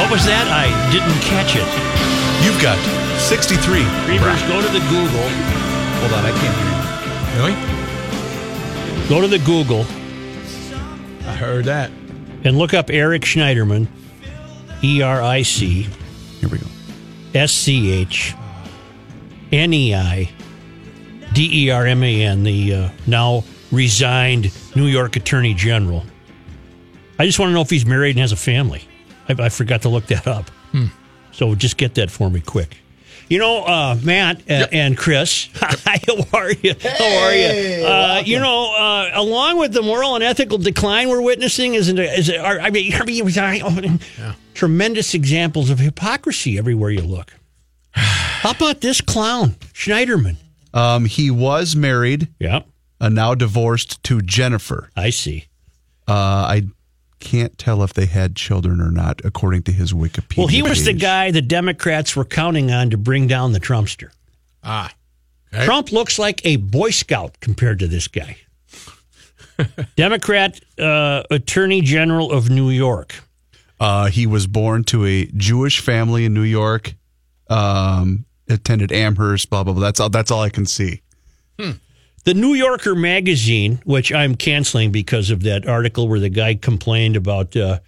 What was that? I didn't catch it. You've got 63. Reavers, go to the Google. Hold on, I can't hear you. Really? Go to the Google I heard that. and look up Eric Schneiderman, E R I C Here we go. S C H N E I D E R M A N, the uh, now resigned New York Attorney General. I just want to know if he's married and has a family. I, I forgot to look that up. So just get that for me quick. You know, uh, Matt uh, and Chris, how are you? how are you? Uh, you know, uh, along with the moral and ethical decline we're witnessing, isn't it? Is it are, I mean, I mean, I- tremendous examples of hypocrisy everywhere you look. How about this clown, Schneiderman? Um, he was married, Yeah, uh, now divorced to Jennifer. I see. Uh, I can't tell if they had children or not, according to his Wikipedia. Well, he was the guy the Democrats were counting on to bring down the Trumpster. Ah. Okay. Trump looks like a Boy Scout compared to this guy. Democrat uh, Attorney General of New York. Uh, he was born to a Jewish family in New York. Um, attended Amherst. Blah blah blah. That's all. That's all I can see. The New Yorker magazine, which I'm canceling because of that article where the guy complained about uh,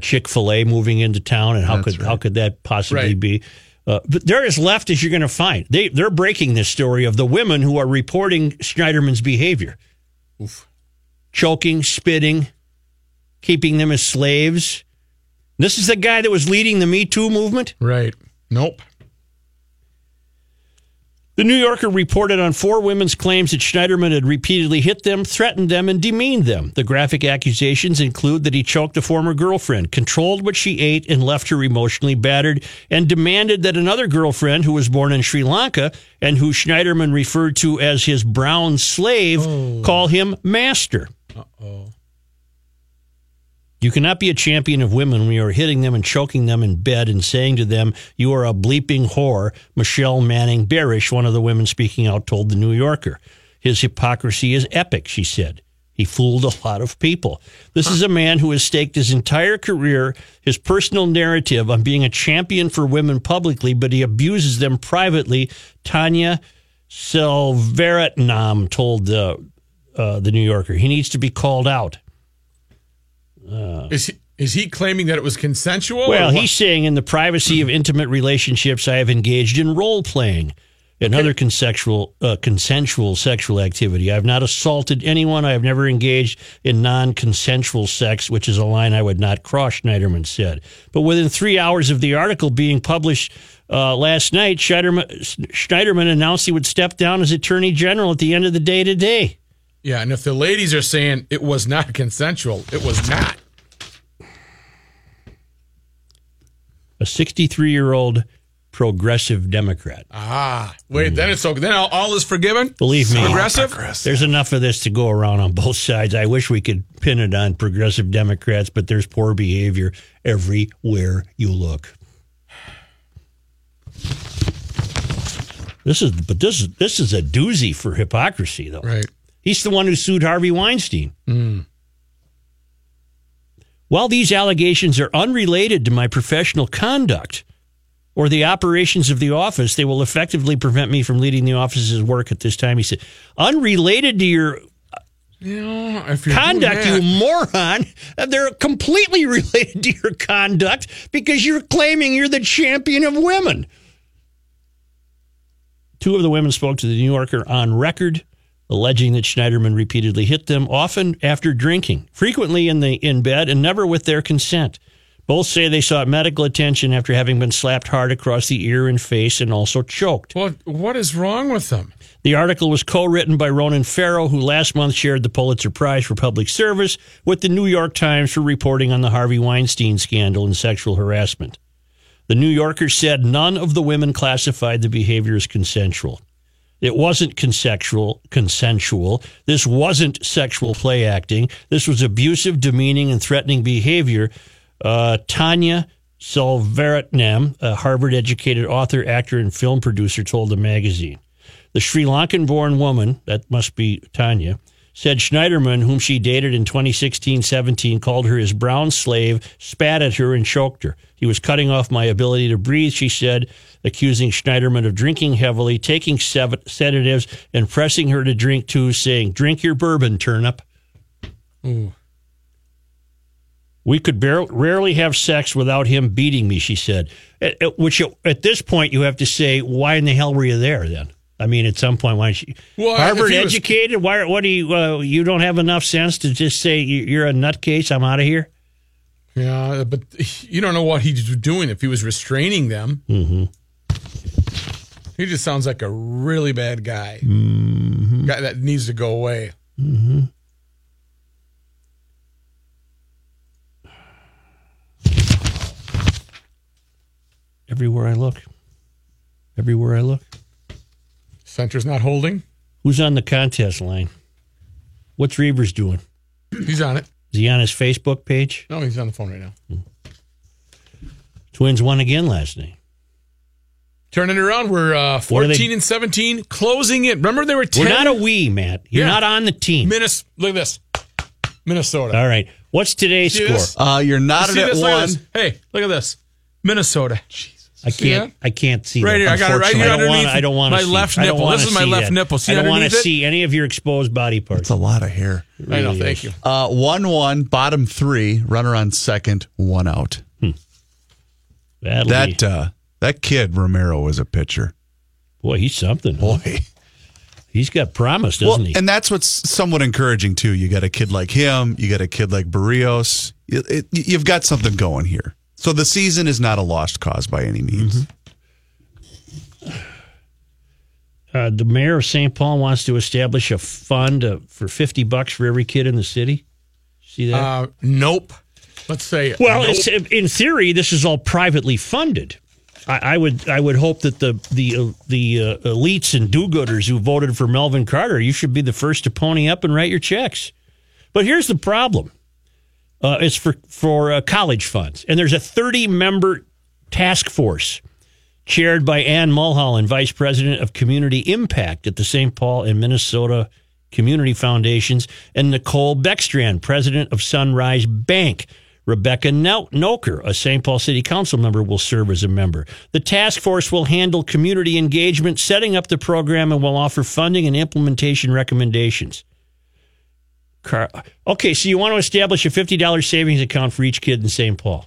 Chick Fil A moving into town and how That's could how could that possibly Right. be? Uh, but they're as left as you're going to find. They they're breaking this story of the women who are reporting Schneiderman's behavior, choking, spitting, keeping them as slaves. This is the guy that was leading the Me Too movement. Right. Nope. The New Yorker reported on four women's claims that Schneiderman had repeatedly hit them, threatened them, and demeaned them. The graphic accusations include that he choked a former girlfriend, controlled what she ate, and left her emotionally battered, and demanded that another girlfriend who was born in Sri Lanka and who Schneiderman referred to as his brown slave oh. call him master. You cannot be a champion of women when you are hitting them and choking them in bed and saying to them, You are a bleeping whore, Michelle Manning Barish, one of the women speaking out, told the New Yorker. His hypocrisy is epic, she said. He fooled a lot of people. This is a man who has staked his entire career, his personal narrative on being a champion for women publicly, but he abuses them privately. Tanya Selvaratnam told the, uh, the New Yorker. He needs to be called out. Is he is he claiming that it was consensual? Well, he's saying in the privacy of intimate relationships, I have engaged in role playing and other consensual, uh, consensual sexual activity. I have not assaulted anyone. I have never engaged in non consensual sex, which is a line I would not cross, Schneiderman said. But within three hours of the article being published uh, last night, Schneiderman, Schneiderman announced he would step down as Attorney General at the end of the day today. Yeah, and if the ladies are saying it was not consensual, it was not. A 63 year old progressive Democrat. Ah, wait, then it's okay. Then all, all is forgiven. Believe me. progressive. There's enough of this to go around on both sides. I wish we could pin it on progressive Democrats, but there's poor behavior everywhere you look. This is, but this is this is a doozy for hypocrisy, though. Right. He's the one who sued Harvey Weinstein. While these allegations are unrelated to my professional conduct or the operations of the office, they will effectively prevent me from leading the office's work at this time. He said, unrelated to your You know, if conduct, you moron. Uh, They're completely related to your conduct because you're claiming you're the champion of women. Two of the women spoke to the New Yorker on record, alleging that Schneiderman repeatedly hit them, often after drinking, frequently in the in bed, and never with their consent. Both say they sought medical attention after having been slapped hard across the ear and face and also choked. What what is wrong with them? The article was co written by Ronan Farrow, who last month shared the Pulitzer Prize for Public Service with the New York Times for reporting on the Harvey Weinstein scandal and sexual harassment. The New Yorker said none of the women classified the behavior as consensual. It wasn't consensual. Consensual. This wasn't sexual play acting. This was abusive, demeaning, and threatening behavior. Uh, Tanya Selvaratnam, a Harvard-educated author, actor, and film producer, told the magazine. The Sri Lankan born woman, that must be Tanya, said Schneiderman, whom she dated in 2016 17, called her his brown slave, spat at her, and choked her. He was cutting off my ability to breathe, she said, accusing Schneiderman of drinking heavily, taking sedatives, and pressing her to drink too, saying, Drink your bourbon, turnip. We could bar- rarely have sex without him beating me, she said. At, at- which at this point, you have to say, why in the hell were you there then? I mean, at some point, why don't you? Well, Harvard he was- educated? Why? What do you? Uh, you don't have enough sense to just say you're a nutcase. I'm out of here. Yeah, but you don't know what he's doing if he was restraining them. Mm-hmm. He just sounds like a really bad guy. Mm-hmm. Guy that needs to go away. Everywhere I look, everywhere I look. Center's not holding. Who's on the contest line? What's Reavers doing? He's on it. Is he on his Facebook page? No, he's on the phone right now. Twins won again last night. Turning it around, we're uh, What are they- 14 and 17, closing in. Remember, they were 10. We're not a we, Matt. You're Yeah. not on the team. Minnes- Look at this. Minnesota. All right. What's today's See score? Uh, you're not See at this? Look one. Hey, look at this. Minnesota. I can't. I can't see Right that, here, I got it right here I don't want. underneath I don't want my to see. left nipple. This is my left that. nipple. See I don't want to underneath it? see any of your exposed body parts. It's a lot of hair. I know. Thank is. you. Uh, one one, bottom three, runner on second, one out. That'll That uh, that kid Romero was a pitcher. boy, he's something. Boy. He's got promise, doesn't Well, he? and that's what's somewhat encouraging too. You got a kid like him. You got a kid like Berrios. It, it, you've got something going here. So the season is not a lost cause by any means. uh, the mayor of St. Paul wants to establish a fund uh, for fifty bucks for every kid in the city. See that? Uh, nope. Let's say Well, nope. it's, in theory, this is all privately funded. I, I would I would hope that the the uh, the uh, elites and do-gooders who voted for Melvin Carter, you should be the first to pony up and write your checks. But here's the problem: uh, it's for for uh, college funds, and there's a 30 member task force chaired by Ann Mulholland, vice president of community impact at the St. Paul and Minnesota Community Foundations, and Nicole Beckstrand, president of Sunrise Bank. Rebecca Noecker, a St. Paul City Council member, will serve as a member. The task force will handle community engagement, setting up the program, and will offer funding and implementation recommendations. Car- okay, so you want to establish a $50 savings account for each kid in St. Paul.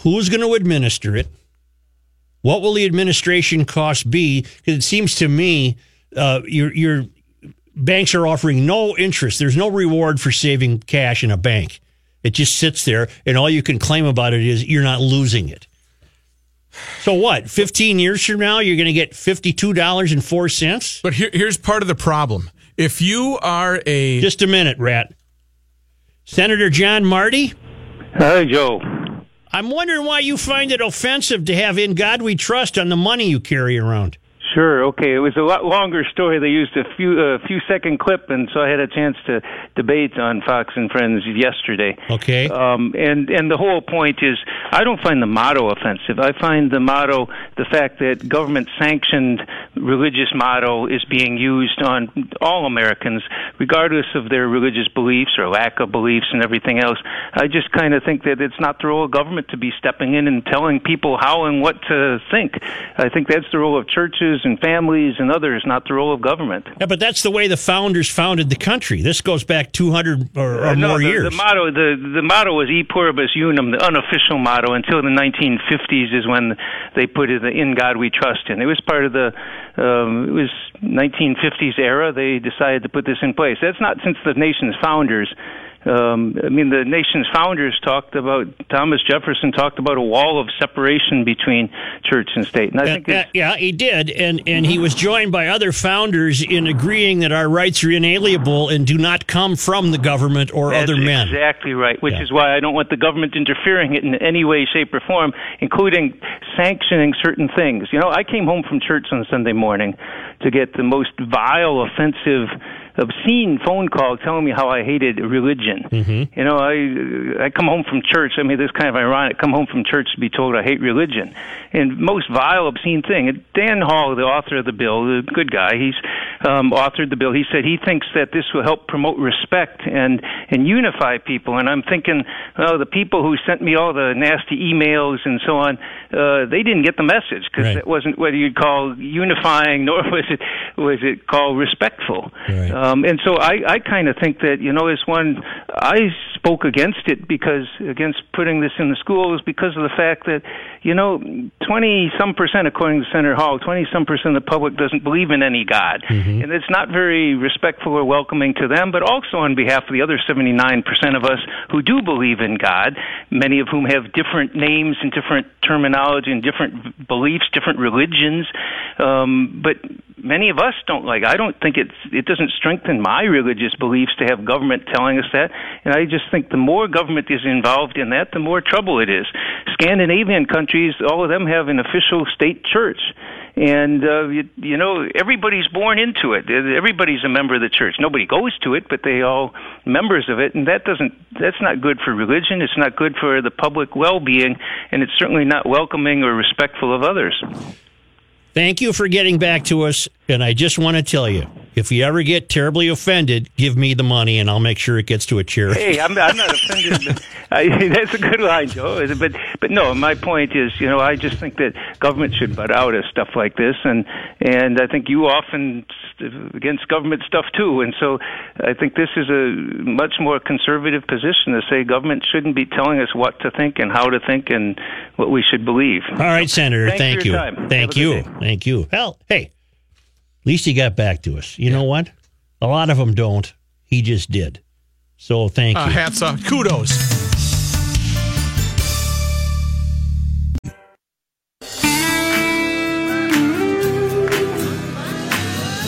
Who's going to administer it? What will the administration cost be? Because it seems to me uh, your your banks are offering no interest. There's no reward for saving cash in a bank. It just sits there, and all you can claim about it is you're not losing it. So what? 15 years from now, you're going to get $52.04? But here, here's part of the problem. If you are a Just a minute, Rat. Senator John Marty, Hi, Joe. I'm wondering why you find it offensive to have In God We Trust on the money you carry around. Sure. Okay. It was a lot longer story. They used a few a few second clip, and so I had a chance to debate on Fox and Friends yesterday. Okay. Um, and and the whole point is, I don't find the motto offensive. I find the motto, the fact that government sanctioned religious motto is being used on all Americans, regardless of their religious beliefs or lack of beliefs and everything else. I just kind of think that it's not the role of government to be stepping in and telling people how and what to think. I think that's the role of churches and families and others, not the role of government. Yeah, but that's the way the founders founded the country. This goes back 200 or, or Uh, no, more the, years. The motto, the the motto was "E pluribus unum," the unofficial motto until the 1950s is when they put it "In God We Trust." In it was part of the um, it was 1950s era. They decided to put this in place. That's not since the nation's founders. Um, I mean, the nation's founders talked about Thomas Jefferson talked about a wall of separation between church and state, and I Uh, think uh, yeah, he did, and and he was joined by other founders in agreeing that our rights are inalienable and do not come from the government or other men. Exactly right. Which Yeah. is why I don't want the government interfering in any way, shape, or form, including sanctioning certain things. You know, I came home from church on Sunday morning to get the most vile, offensive, obscene phone call telling me how I hated religion. Mm-hmm. You know, I I come home from church. I mean, this is kind of ironic. Come home from church to be told I hate religion, and most vile, obscene thing. And Dan Hall, the author of the bill, the good guy, he's um, authored the bill. He said he thinks that this will help promote respect and and unify people. And I'm thinking, well, the people who sent me all the nasty emails and so on, uh, they didn't get the message because Right. it wasn't what you'd call unifying, nor was it was it called respectful. Right. Um, and so I, I kind of think that you know, as one, I spoke against it because against putting this in the schools because of the fact that you know, twenty some percent, according to Senator Hall, twenty some percent of the public doesn't believe in any God, and it's not very respectful or welcoming to them. But also on behalf of the other seventy nine percent of us who do believe in God, many of whom have different names and different terminology and different beliefs, different religions, um, but many of us don't like. I don't think it's it doesn't strengthen my religious beliefs to have government telling us that, and I just think the more government is involved in that, the more trouble it is. Scandinavian countries, all of them have an official state church. And uh, you, you know everybody's born into it. Everybody's a member of the church. Nobody goes to it, but they all members of it, and that doesn't. That's not good for religion. It's not good for the public well-being, and it's certainly not welcoming or respectful of others. Thank you for getting back to us. And I just want to tell you, if you ever get terribly offended, give me the money and I'll make sure it gets to a charity. Hey, I'm, I'm not offended. But I, that's a good line, Joe. But but no, my point is, you know, I just think that government should butt out of stuff like this, and and I think you often st- against government stuff too, and so I think this is a much more conservative position to say government shouldn't be telling us what to think and how to think and what we should believe. All right, Senator. Thanks thank you. Have Thank a you. Good day. Thank you. Well, hey, at least he got back to us. You know what? A lot of them don't. He just did. So thank Uh, you. hats off. Kudos.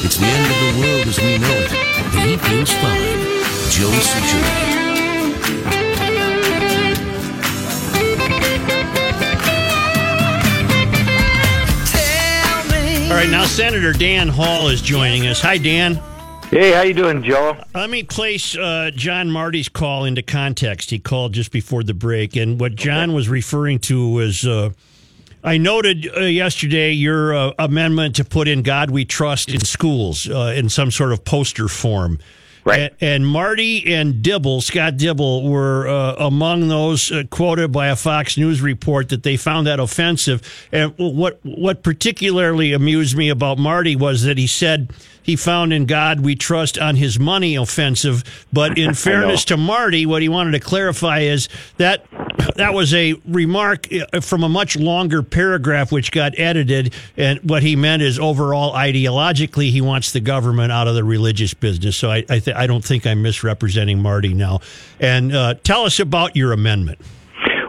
It's the end of the world as we know it, and he feels fine. Joe Soucheray. Right, now Senator Dan Hall is joining us. Hi, Dan. Hey, how you doing, Joe? Let me place uh, John Marty's call into context. He called just before the break, and what John was referring to was uh, I noted uh, yesterday your uh, amendment to put in "God We Trust" in schools uh, in some sort of poster form. Right. A- And, Marty and Dibble, Scott Dibble, were uh, among those uh, quoted by a Fox News report that they found that offensive. And what what particularly amused me about Marty was that he said he found in God we trust on his money offensive. But in fairness to Marty, what he wanted to clarify is that that was a remark uh, from a much longer paragraph which got edited. And what he meant is overall ideologically, he wants the government out of the religious business. So I I, th- I don't think I'm misrepresenting Marty now. And uh, tell us about your amendment.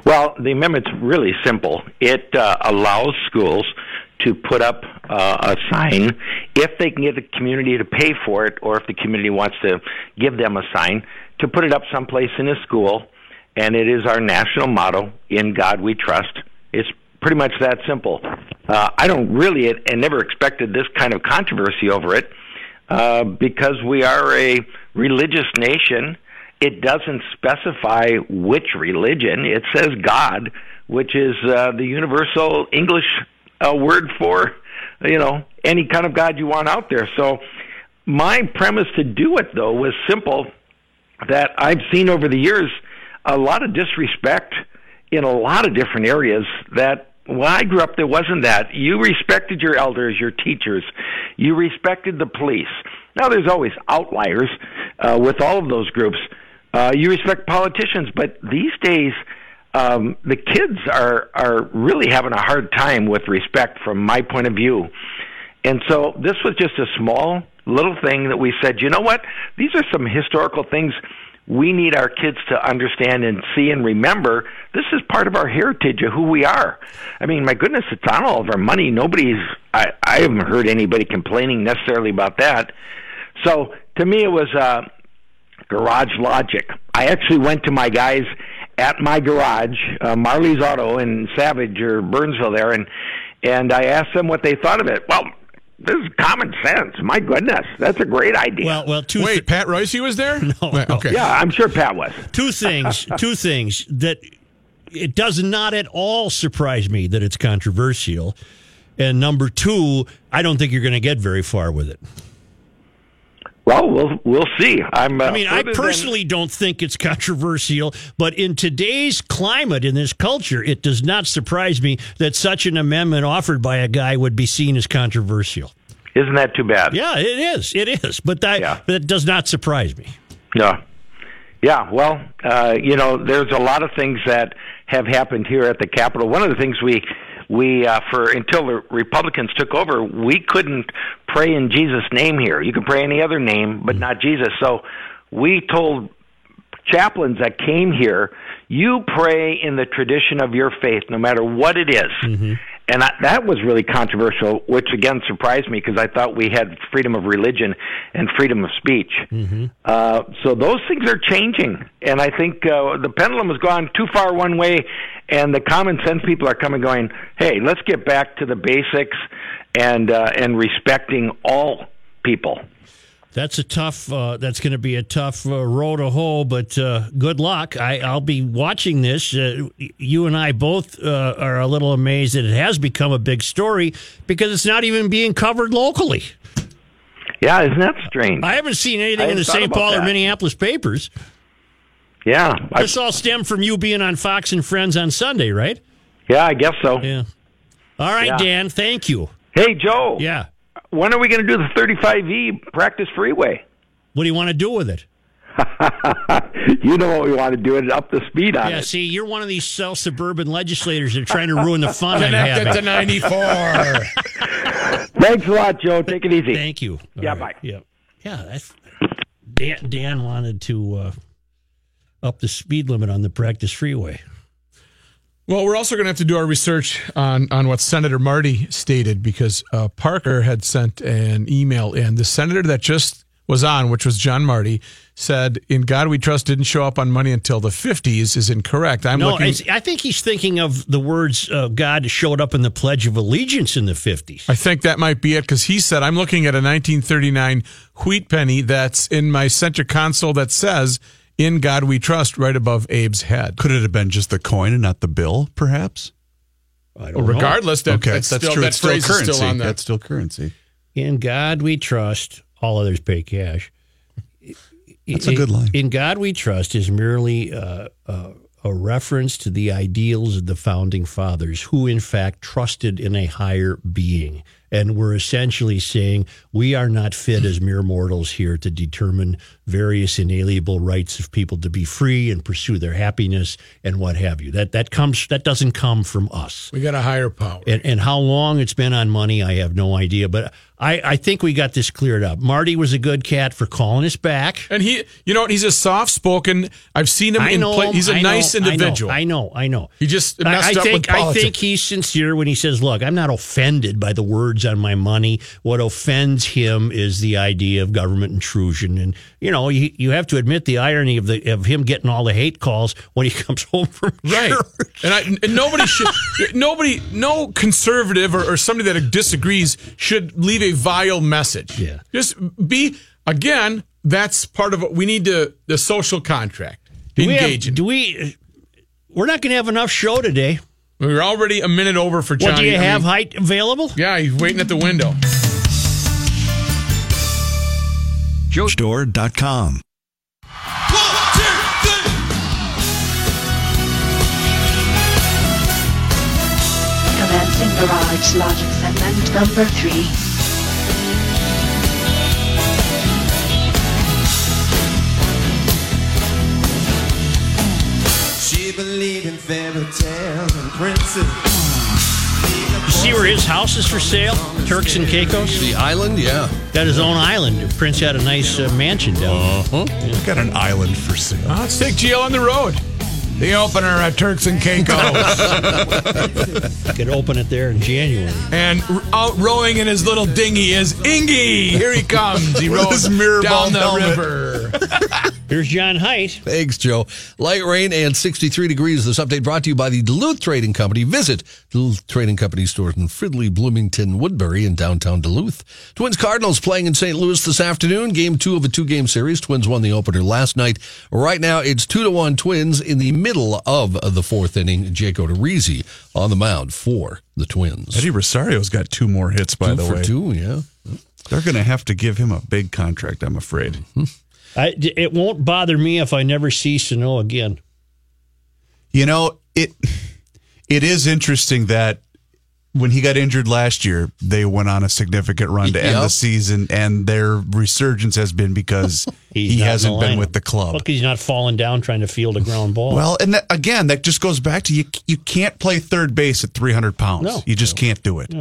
Well, the amendment's really simple. It uh, allows schools to put up uh, a sign if they can get the community to pay for it, or if the community wants to give them a sign, to put it up someplace in a school. And it is our national motto: "In God We Trust." It's pretty much that simple. Uh, I don't really, and never expected this kind of controversy over it, uh, because we are a religious nation. It doesn't specify which religion. It says God, which is uh, the universal English uh, word for, you know, any kind of God you want out there. So, my premise to do it though was simple. That I've seen over the years a lot of disrespect in a lot of different areas that when I grew up, there wasn't that. You respected your elders, your teachers. You respected the police. Now, there's always outliers uh, with all of those groups. Uh, you respect politicians, but these days, um, the kids are are really having a hard time with respect, from my point of view. And so, this was just a small little thing that we said. You know what? These are some historical things we need our kids to understand and see and remember this is part of our heritage of who we are. I mean, my goodness, it's on all of our money. Nobody's, I, I haven't heard anybody complaining necessarily about that. So to me, it was uh, garage logic. I actually went to my guys at my garage, uh, Marley's Auto in Savage or Burnsville there, and and I asked them what they thought of it. Well, this is common sense. My goodness, that's a great idea. Well, well, two Wait, Pat Royce was there? No, Wait, no. Okay. yeah, I'm sure Pat was. two things. two things that it does not at all surprise me that it's controversial, and number two, I don't think you're going to get very far with it. Well, we'll we'll see. I'm. Uh, I mean, I further than- personally don't think it's controversial, but in today's climate, in this culture, it does not surprise me that such an amendment offered by a guy would be seen as controversial. isn't that too bad? Yeah, it is. It is. But that, Yeah. that does not surprise me. Yeah. Yeah, well, uh, you know, there's a lot of things that have happened here at the Capitol. One of the things we we uh, for until the Republicans took over, we couldn't pray in Jesus' name here. You can pray any other name, but not Jesus. So we told chaplains that came here, you pray in the tradition of your faith, no matter what it is. And I, that was really controversial, which again surprised me because I thought we had freedom of religion and freedom of speech. Uh, so those things are changing, and I think uh, the pendulum has gone too far one way, and the common sense people are coming, going, "Hey, let's get back to the basics and uh, and respecting all people." That's a tough. Uh, that's going to be a tough uh, road to hoe. But uh, good luck. I, I'll be watching this. Uh, you and I both uh, are a little amazed that it has become a big story because it's not even being covered locally. Yeah, isn't that strange? I haven't seen anything I in the St. Paul or. Minneapolis papers. Yeah, I, This all stemmed from you being on Fox and Friends on Sunday, right? yeah, I guess so. Yeah. All right, Yeah. Dan. Thank you. Hey, Joe. Yeah. When are we going to do the 35E practice freeway? What do you want to do with it? you know what we want to do it up the speed on Yeah. it. See, you're one of these self suburban legislators that are trying to ruin the fun I'm Connected having. to 94. Thanks a lot, Joe. Take it easy. Thank you. All Yeah, right. bye. Yeah, yeah. That's, Dan, Dan wanted to uh, up the speed limit on the practice freeway. Well, we're also going to have to do our research on, on what Senator Marty stated because uh, Parker had sent an email in. The senator that just was on, which was John Marty, said, In God We Trust didn't show up on money until the 50s is incorrect. I'm no, looking. I think he's thinking of the words uh, God showed up in the Pledge of Allegiance in the 50s. I think that might be it because he said, I'm looking at a 1939 wheat penny that's in my center console that says, In God We Trust, right above Abe's head. Could it have been just the coin and not the bill, perhaps? I don't Well, know. regardless, that, okay, that's, that's, still, true. That it's still phrase currency. still. That's still currency. In God we trust, all others pay cash. That's a good line. In God we trust is merely uh, uh, a reference to the ideals of the founding fathers, who in fact trusted in a higher being. And we're essentially saying we are not fit as mere mortals here to determine various inalienable rights of people to be free and pursue their happiness and what have you. That that comes that doesn't come from us. we got a higher power. And, and how long it's been on money, I have no idea. But I, I think we got this cleared up. Marty was a good cat for calling us back. And he, you know, he's a soft spoken. I've seen him I in know play. He's a I know, nice I know, individual. I know, I know. He just I- messed I up think with politics. I think he's sincere when he says, "Look, I'm not offended by the words on my money. What offends him is the idea of government intrusion." And you know, you, you have to admit the irony of the of him getting all the hate calls when he comes home from Right. church. And, I, and nobody should, nobody, no conservative or, or somebody that disagrees should leave a vile message. Yeah. Just be, again, that's part of what we need to, the social contract. Do we have- in. do we? We're not going to have enough show today. We're already a minute over for Johnny. What do you I have mean, height available? yeah, he's waiting at the window. JoeStore.com. Garage Logic segment number 3. You see where his house is for sale? Turks and Caicos. The island, yeah. Got his own island. Prince had a nice uh, mansion down there. Uh-huh. Got an island for sale. Uh, let's take Gio on the road. The opener at Turks and Caicos. Could open it there in January. and r- out rowing in his little dinghy is Ingy. Here he comes. He With rows his mirror down the helmet. river. Here's John Height. Thanks, Joe. Light rain and 63 degrees. This update brought to you by the Duluth Trading Company. Visit Duluth Trading Company stores in Fridley, Bloomington, Woodbury, and downtown Duluth. Twins Cardinals playing in St. Louis this afternoon. Game two of a two game series. Twins won the opener last night. Right now, it's two to one Twins in the middle of the fourth inning. Jake Odorizzi on the mound for the Twins. Eddie Rosario's got two more hits, by two the for way. two, yeah. They're going to have to give him a big contract, I'm afraid. Mm-hmm. I, it won't bother me if I never see Sano again. You know, it it is interesting that when he got injured last year, they went on a significant run to end the season, and their resurgence has been because he hasn't been with the club. Look, he's not falling down trying to field a ground ball. Well, and that, again, that just goes back to you. You can't play third base at 300 pounds. No. you just can't do it.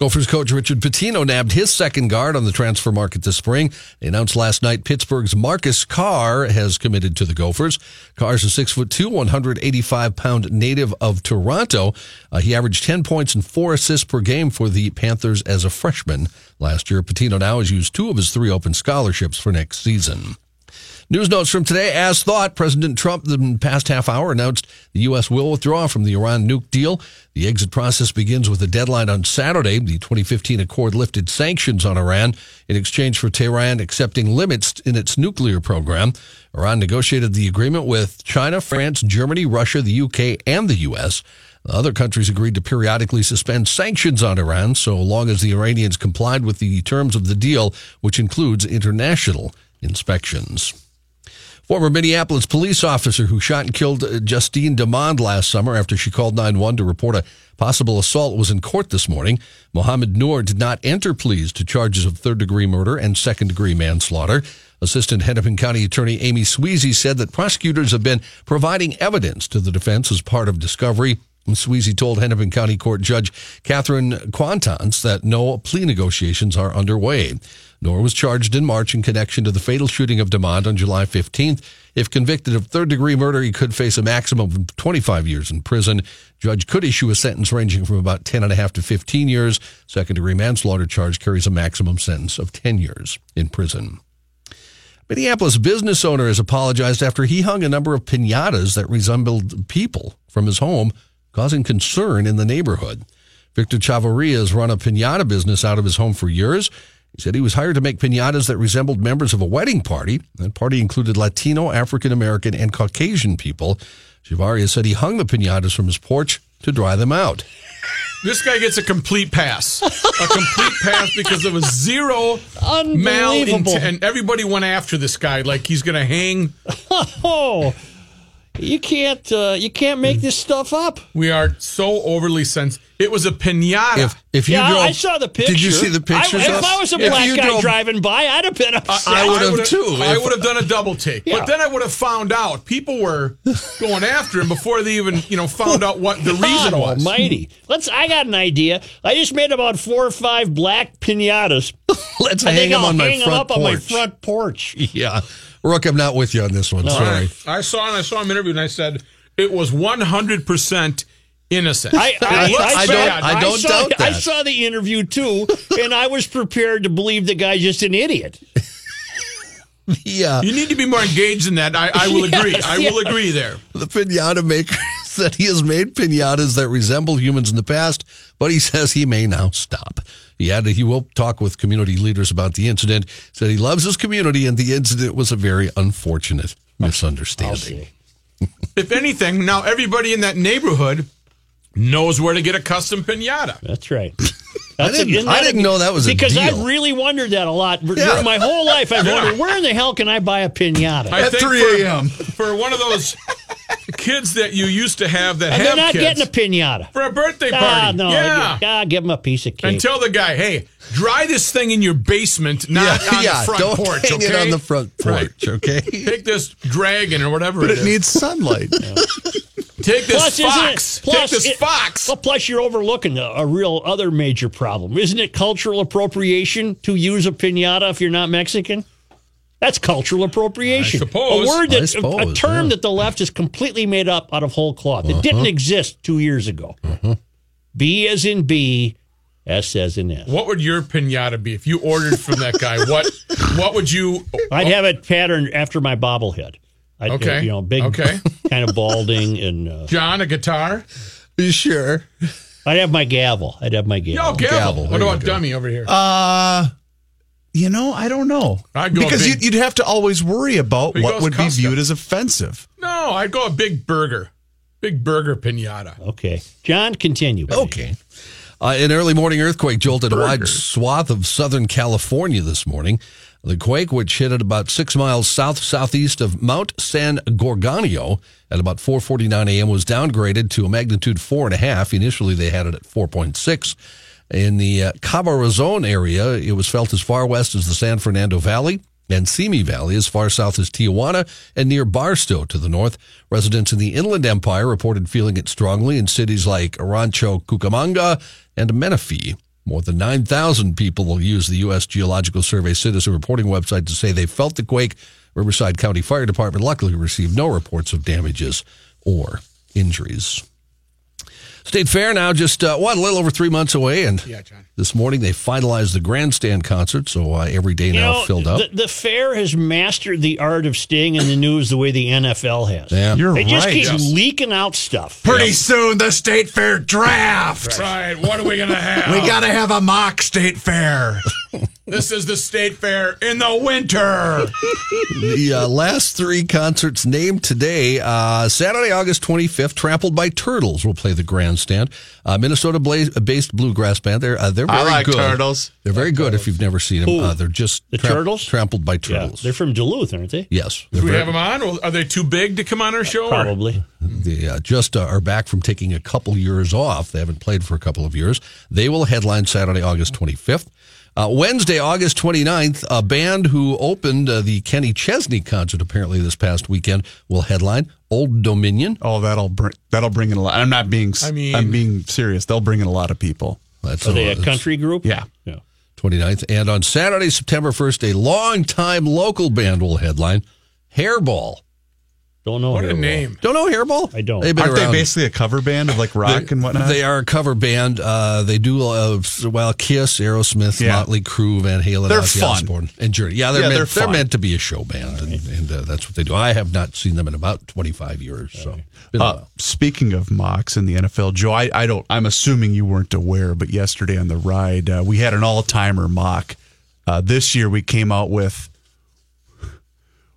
Gophers coach Richard Pitino nabbed his second guard on the transfer market this spring. They announced last night Pittsburgh's Marcus Carr has committed to the Gophers. Carr's a six foot two, 185 pound native of Toronto. Uh, he averaged 10 points and four assists per game for the Panthers as a freshman last year. Pitino now has used two of his three open scholarships for next season. News notes from today. As thought, President Trump, the past half hour, announced the U.S. will withdraw from the Iran nuke deal. The exit process begins with a deadline on Saturday. The 2015 accord lifted sanctions on Iran in exchange for Tehran accepting limits in its nuclear program. Iran negotiated the agreement with China, France, Germany, Russia, the U.K., and the U.S. Other countries agreed to periodically suspend sanctions on Iran so long as the Iranians complied with the terms of the deal, which includes international inspections. Former Minneapolis police officer who shot and killed uh, Justine Damond last summer after she called 911 to report a possible assault was in court this morning. Mohammed Noor did not enter pleas to charges of third degree murder and second degree manslaughter. Assistant Hennepin County Attorney Amy Sweasy said that prosecutors have been providing evidence to the defense as part of discovery. Sweasy told Hennepin County Court Judge Catherine Quaintance that no plea negotiations are underway. Noor was charged in March in connection to the fatal shooting of Damond on July 15th. If convicted of third degree murder, he could face a maximum of 25 years in prison. Judge could issue a sentence ranging from about 10 and a half to 15 years. Second degree manslaughter charge carries a maximum sentence of 10 years in prison. Minneapolis business owner has apologized after he hung a number of pinatas that resembled people from his home, causing concern in the neighborhood. Victor Chavarria has run a pinata business out of his home for years. He said he was hired to make pinatas that resembled members of a wedding party. That party included Latino, African American, and Caucasian people. Chavarria said he hung the pinatas from his porch to dry them out. This guy gets a complete pass. A complete pass because there was zero Unbelievable. malintent. And everybody went after this guy like he's going to hang. Oh, you can't uh, you can't make this stuff up. We are so overly sensitive. It was a pinata. If if you yeah, drove, I saw the picture. Did you see the pictures? I, if of- I was a black guy drove- driving by, I'd have been upset. I would have would've- too, I would have done a double take, Yeah. but then I would have found out people were going after him before they even, you know, found out what the reason was. Almighty. Let's. I got an idea. I just made about four or five black pinatas. Let's I hang think them I'll on my hang them front up on my porch. front porch. Yeah, Rook, I'm not with you on this one. All Sorry. right. I saw and I saw him interview and I said it was 100 percent innocent. I, I, It looks I, I don't- I don't saw, doubt I saw the interview too, and I was prepared to believe the guy's just an idiot. Yeah, uh, You need to be more engaged in that. I, I will agree. Yes, I will agree there. the pinata maker said he has made pinatas that resemble humans in the past, but he says he may now stop. He added he will talk with community leaders about the incident. Said he loves his community, and the incident was a very unfortunate misunderstanding. If anything, now everybody in that neighborhood knows where to get a custom pinata. That's right. I That's a- didn't, isn't a- didn't know that was a because deal. I've really wondered that a lot. Yeah. During my whole life, I've wondered where in the hell can I buy a pinata? I At think 3 for- a.m.. For one of those kids that you used to have that And have they're not kids getting a pinata. for a birthday party. Ah, no. yeah. Ah, give them a piece of cake. And tell the guy, hey, dry this thing in your basement, not on the front don't porch. hang okay? it on the front Right. porch, okay? Take this dragon or whatever. But it it is. needs sunlight. Take this Plus, isn't fox. it- plus, Take this it- fox. Well, plus you're overlooking a, a real other major problem. Isn't it cultural appropriation to use a pinata if you're not Mexican? That's cultural appropriation. I suppose. A word I that suppose, a term yeah. that the left has completely made up out of whole cloth. It didn't exist two years ago. B as in B, S as in S. What would your pinata be if you ordered from that guy? What What would you? I'd have it patterned after my bobblehead. I'd, Okay. You know, big, Okay. kind of balding, and uh, John a guitar? sure. I'd have my gavel. I'd have my gavel. Yo, gavel. gavel. What about dummy over here? Uh, you know, I don't know. I'd go because big- you'd, you'd have to always worry about what goes would be viewed as offensive. no, I'd go a big burger. Big burger pinata. Okay, John, continue. Okay. Uh, an early morning earthquake jolted a wide swath of Southern California this morning. The quake, which hit at about six miles south southeast of Mount San Gorgonio at about 4:49 a.m., was downgraded to a magnitude four and a half. Initially, they had it at 4.6. In the uh, Cabo area, it was felt as far west as the San Fernando Valley and Simi Valley, as far south as Tijuana and near Barstow to the north. Residents in the Inland Empire reported feeling it strongly in cities like Rancho Cucamonga and Menifee. More than 9,000 people will use the U.S. Geological Survey citizen reporting website to say they felt the quake. Riverside County Fire Department luckily received no reports of damages or injuries. State Fair now just, uh, what, a little over three months away. And Yeah, John. this morning they finalized the grandstand concert, so uh, every day You now know, filled up. The, the fair has mastered the art of staying in the news the way the NFL has. yeah. You're They just right. keep leaking out stuff. Pretty soon, the state fair draft. Right. What are we gonna have? We got to have a mock state fair. This is the state fair in the winter. the uh, last three concerts named today uh, Saturday, August 25th, Trampled by Turtles will play the grandstand. Uh, Minnesota bla- based bluegrass band. They're, uh, they're very I like good. turtles. They're very good if you've never seen them. Uh, they're just The tram- Turtles? Trampled by Yeah, Turtles. they're from Duluth, aren't they? yes. Do we very- have them on? Are they too big to come on our show? or- Probably. They uh, just uh, are back from taking a couple years off. They haven't played for a couple of years. They will headline Saturday, August 25th. Uh, Wednesday, August 29th, a band who opened uh, the Kenny Chesney concert apparently this past weekend will headline Old Dominion. Oh, that'll bring that'll bring in a lot. I'm not being. I I mean- mean, I'm being serious. They'll bring in a lot of people. That's Are they a country group? Yeah. Yeah. 29th. And on Saturday, September 1st, a longtime local band will headline Hairball. Don't know. What a name. Don't know Hairball? I don't. They've been Aren't they basically a cover band of like rock They- and whatnot? They are a cover band. Uh, they do uh, well Kiss, Aerosmith, Yeah. Motley Crue, Van Halen, They're Ozzy fun. Osbourne, and Journey. Yeah, they're Yeah, meant, they're they're, meant to be a show band, and, and uh, that's what they do. I have not seen them in about twenty five years. So, Uh, speaking of mocks in the NFL, Joe, I, I don't. I'm assuming you weren't aware, but yesterday on the ride, uh, we had an all timer mock. Uh, this year, we came out with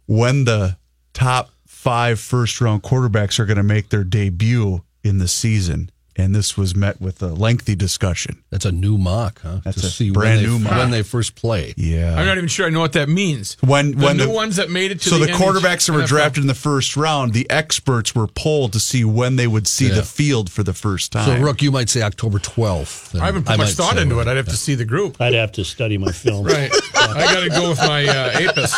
when the top five first round quarterbacks are going to make their debut in the season, and this was met with a lengthy discussion. that's a new mock, huh? That's to a see brand when they, new mock. when they first play. Yeah, I'm not even sure I know what that means. when The when new the ones that made it to so the, the, quarterbacks that were NFL. drafted in the first round, the experts were polled to see when they would see Yeah. the field for the first time. So, Rook, you might say October twelfth. I haven't put much thought into it. I'd have to see the group. I'd have to study my film. Right. I got to go with my uh, Apis.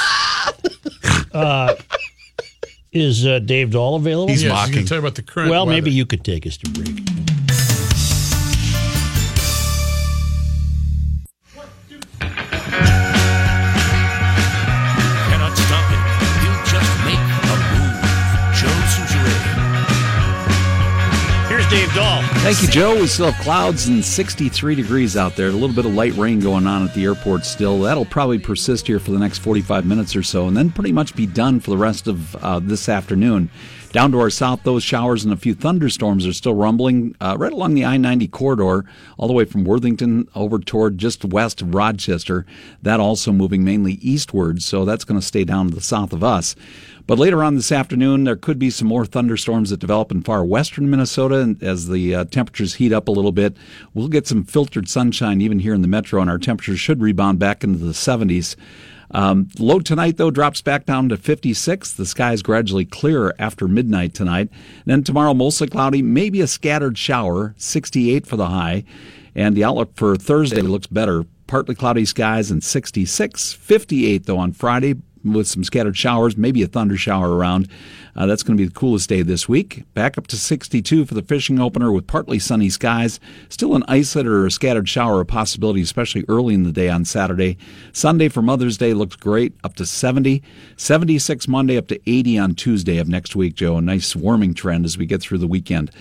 Is uh, Dave Dahl available? He's Yes, mocking. You can tell about the current. well, weather. maybe you could take us to break. Dahl. Thank you, Joe. We still have clouds and 63 degrees out there. A little bit of light rain going on at the airport still. That'll probably persist here for the next 45 minutes or so, and then pretty much be done for the rest of uh, this afternoon. Down to our south, those showers and a few thunderstorms are still rumbling uh, right along the I 90 corridor, all the way from Worthington over toward just west of Rochester. That also moving mainly eastward, so that's going to stay down to the south of us. But later on this afternoon, there could be some more thunderstorms that develop in far western Minnesota. And as the uh, temperatures heat up a little bit, we'll get some filtered sunshine even here in the metro, and our temperatures should rebound back into the 70s. Um, low tonight, though, drops back down to 56. The sky is gradually clearer after midnight tonight. Then tomorrow, mostly cloudy, maybe a scattered shower, 68 for the high. And the outlook for Thursday looks better. Partly cloudy skies and 66. 58, though, on Friday with some scattered showers, maybe a thunder shower around. Uh, that's going to be the coolest day this week. Back up to 62 for the fishing opener with partly sunny skies. Still an isolated or a scattered shower a possibility, especially early in the day on Saturday. Sunday for Mother's Day looks great, up to 70. 76 Monday, up to 80 on Tuesday of next week, Joe. A nice warming trend as we get through the weekend.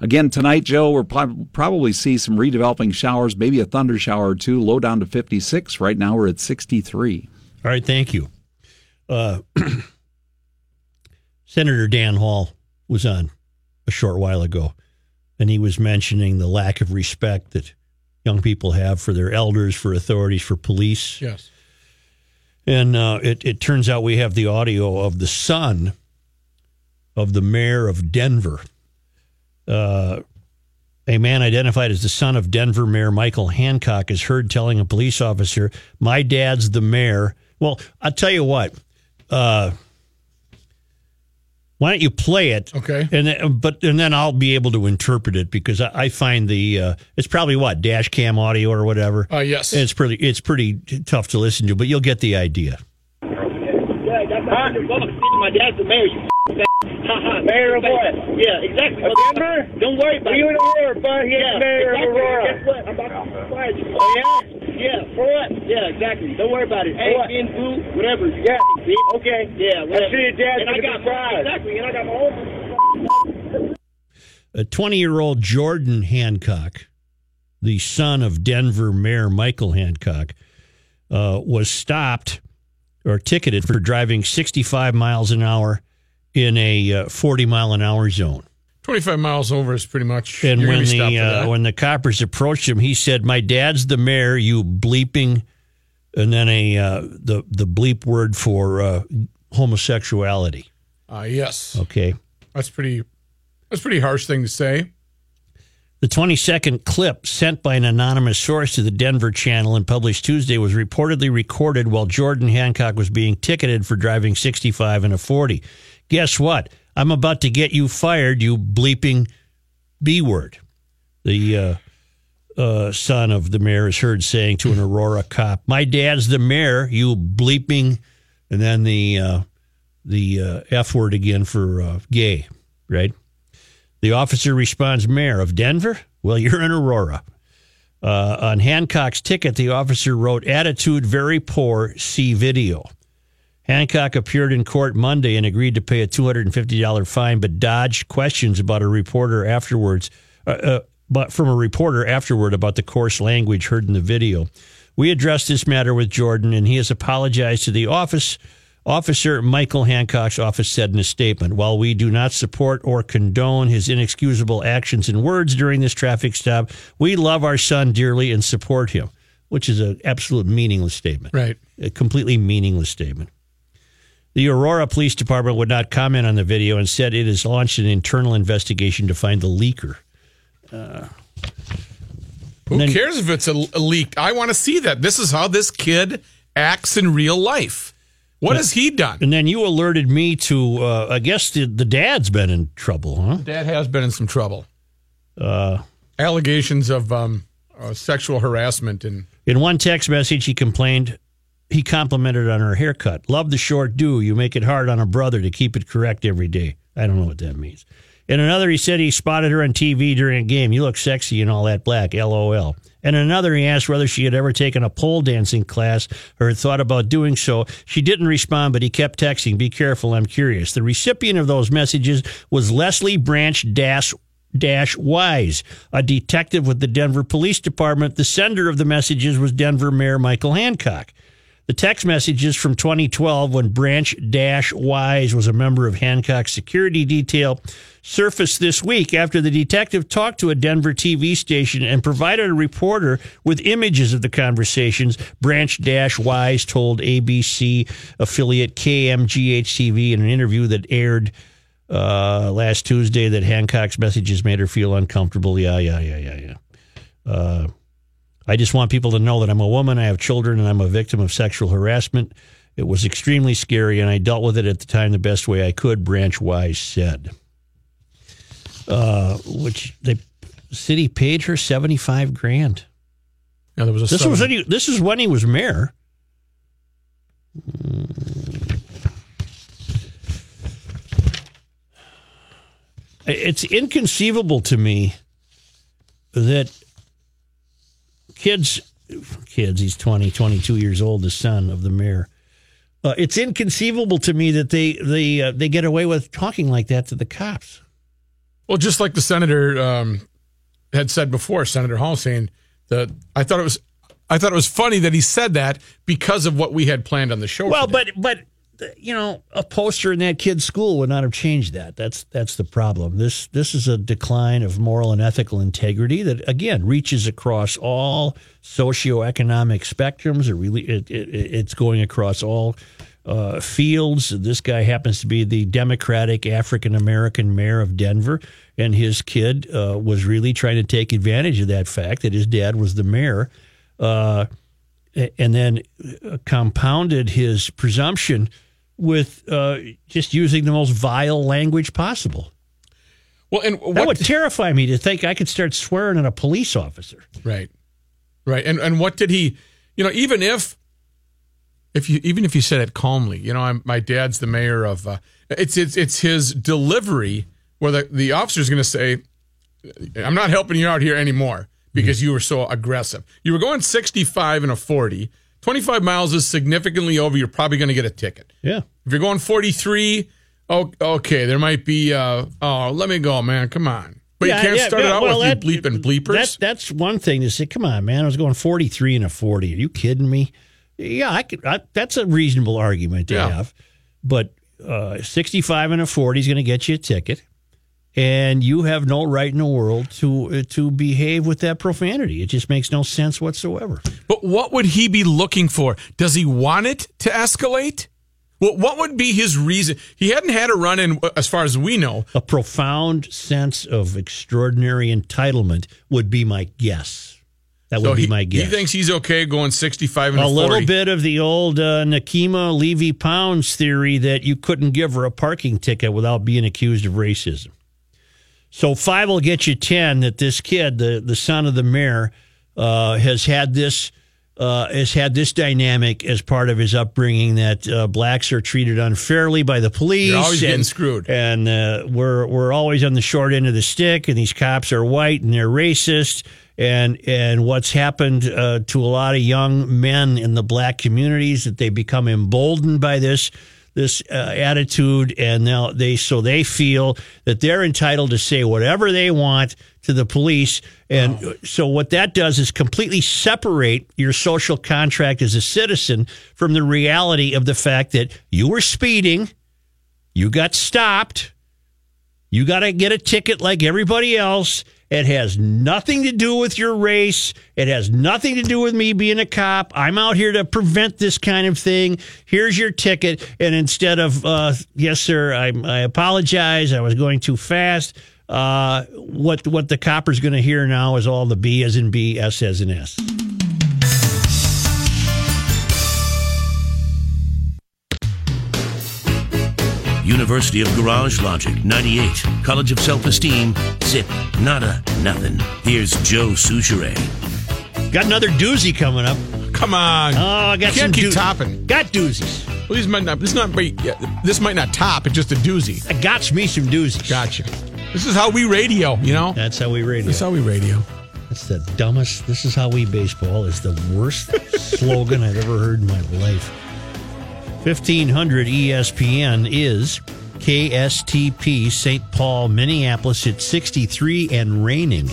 Again, tonight, Joe, we'll probably see some redeveloping showers, maybe a thunder shower or two, low down to 56. Right now, we're at 63. All right, thank you. Uh, Senator Dan Hall was on a short while ago, and he was mentioning the lack of respect that young people have for their elders, for authorities, for police. Yes. And uh, it, it turns out we have the audio of the son of the mayor of Denver. Uh, a man identified as the son of Denver Mayor Michael Hancock is heard telling a police officer, My dad's the mayor. Well, I'll tell you what. Uh, why don't you play it? Okay. And then, but and then I'll be able to interpret it because I, I find the uh, it's probably what dash cam audio or whatever. Uh, yes. It's pretty it's pretty tough to listen to, but you'll get the idea. Yeah, that's not your boss. My dad's the mayor. You mayor of what? Yeah, exactly. Of Denver? Don't worry about it. You in Aurora, but he's yeah, mayor exactly. of Aurora. Guess what? I'm about to fire you. Oh, yeah? Yeah, for what? Yeah, exactly. Don't worry about it. Hey, being food, whatever. Yeah. Okay. Yeah, whatever. I see your dad and I got my, Exactly, and I got my own. A 20 year old Jordan Hancock, the son of Denver Mayor Michael Hancock, uh, was stopped or ticketed for driving 65 miles an hour in a uh, 40 mile an hour zone. 25 miles over is pretty much. And when the uh, when the coppers approached him, he said, "My dad's the mayor. You bleeping," and then a uh, the the bleep word for uh, homosexuality. Uh, yes. Okay. That's pretty. That's pretty harsh thing to say. The 20 second clip sent by an anonymous source to the Denver channel and published Tuesday was reportedly recorded while Jordan Hancock was being ticketed for driving 65 in a 40. Guess what? I'm about to get you fired, you bleeping B word. The uh, uh, son of the mayor is heard saying to an Aurora cop, My dad's the mayor, you bleeping. And then the, uh, the uh, F word again for uh, gay, right? The officer responds, Mayor of Denver? Well, you're in Aurora. Uh, on Hancock's ticket, the officer wrote, Attitude very poor, see video. Hancock appeared in court Monday and agreed to pay a $250 fine, but dodged questions about a reporter afterwards, uh, uh, but from a reporter afterward about the coarse language heard in the video. We addressed this matter with Jordan, and he has apologized to the office. Officer Michael Hancock's office said in a statement, while we do not support or condone his inexcusable actions and words during this traffic stop, we love our son dearly and support him, which is an absolute meaningless statement. Right. A completely meaningless statement. The Aurora Police Department would not comment on the video and said it has launched an internal investigation to find the leaker. Uh, Who then, cares if it's a, a leak? I want to see that. This is how this kid acts in real life. What has he done? And then you alerted me to, uh, I guess the, the dad's been in trouble, huh? Dad has been in some trouble. Uh, Allegations of um, uh, sexual harassment. And in one text message, he complained he complimented on her haircut. Love the short do. You make it hard on a brother to keep it correct every day. I don't know what that means. In another, he said he spotted her on TV during a game. You look sexy in all that black. LOL. And another, he asked whether she had ever taken a pole dancing class or had thought about doing so. She didn't respond, but he kept texting, Be careful, I'm curious. The recipient of those messages was Leslie Branch Dash Dash Wise, a detective with the Denver Police Department. The sender of the messages was Denver Mayor Michael Hancock. The text messages from 2012, when Branch Dash Wise was a member of Hancock's security detail, surfaced this week after the detective talked to a Denver TV station and provided a reporter with images of the conversations. Branch Dash Wise told ABC affiliate KMGH TV in an interview that aired uh, last Tuesday that Hancock's messages made her feel uncomfortable. Yeah, yeah, yeah, yeah, yeah. Uh, I just want people to know that I'm a woman, I have children, and I'm a victim of sexual harassment. It was extremely scary, and I dealt with it at the time the best way I could, Branch Wise said. Uh, which the city paid her 75 grand. Yeah, there was a This seven- was when he, this is when he was mayor. It's inconceivable to me that kids, kids, he's 20, 22 years old, the son of the mayor. Uh, it's inconceivable to me that they they uh, they get away with talking like that to the cops. Well, just like the senator um, had said before, Senator Hall saying that I thought it was I thought it was funny that he said that because of what we had planned on the show. Well, today. but but you know, a poster in that kid's school would not have changed that. That's that's the problem. This this is a decline of moral and ethical integrity that again reaches across all socioeconomic spectrums. It really it, it, it's going across all uh, fields. This guy happens to be the Democratic African American mayor of Denver, and his kid uh, was really trying to take advantage of that fact that his dad was the mayor. Uh, and then uh, compounded his presumption with uh, just using the most vile language possible. well, and That what would terrify me to think I could start swearing at a police officer. Right. Right. And and what did he you know, even if if you even if you said it calmly, you know, I'm my dad's the mayor of uh, it's it's it's his delivery where the, the officer's gonna say, I'm not helping you out here anymore because you were so aggressive. You were going 65 and a 40. 25 miles is significantly over. You're probably going to get a ticket. Yeah. If you're going 43, oh, okay, there might be, uh, oh, let me go, man. Come on. But Yeah, you can't yeah, start it yeah, out well, with that- you bleeping bleepers. That, that's one thing to say. Come on, man. I was going 43 and a 40. Are you kidding me? Yeah, I could. I, that's a reasonable argument to have. But uh, 65 and a 40 is going to get you a ticket. And you have no right in the world to uh, to behave with that profanity. It just makes no sense whatsoever. But what would he be looking for? Does he want it to escalate? Well, what would be his reason? He hadn't had a run in, as far as we know. A profound sense of extraordinary entitlement would be my guess. That would So be he, my guess. He thinks he's okay going 65 and a, a 40. little bit of the old uh, Nekima Levy Pounds theory that you couldn't give her a parking ticket without being accused of racism. So five will get you ten. That this kid, the the son of the mayor, uh, has had this uh, has had this dynamic as part of his upbringing that uh, blacks are treated unfairly by the police. You're always getting and, screwed. and uh, we're we're always on the short end of the stick. And these cops are white and they're racist. And and what's happened uh, to a lot of young men in the black communities that they become emboldened by this this uh, attitude, and now they so they feel that they're entitled to say whatever they want to the police, and so what that does is completely separate your social contract as a citizen from the reality of the fact that you were speeding, you got stopped, you got to get a ticket like everybody else. It has nothing to do with your race. It has nothing to do with me being a cop. I'm out here to prevent this kind of thing. Here's your ticket. And instead of, uh, yes, sir, I, I apologize. I was going too fast. Uh, what what the copper's going to hear now is all the B as in B, S as in S. University of Garage Logic 98. College of Self Esteem. Zip. Nada. Nothing. Here's Joe Soucheray. Got another doozy coming up. Come on. Oh, I got You can't some keep doo- topping. Got doozies. Well, these might not. This not. be- yeah, This might not top. It's just a doozy. I got me some doozies. Gotcha. This is how we radio. You know. That's how we radio. This is how we radio. That's the dumbest. This is how we baseball is the worst slogan I've ever heard in my life. 1500 ESPN is KSTP St. Paul, Minneapolis at 63 and raining.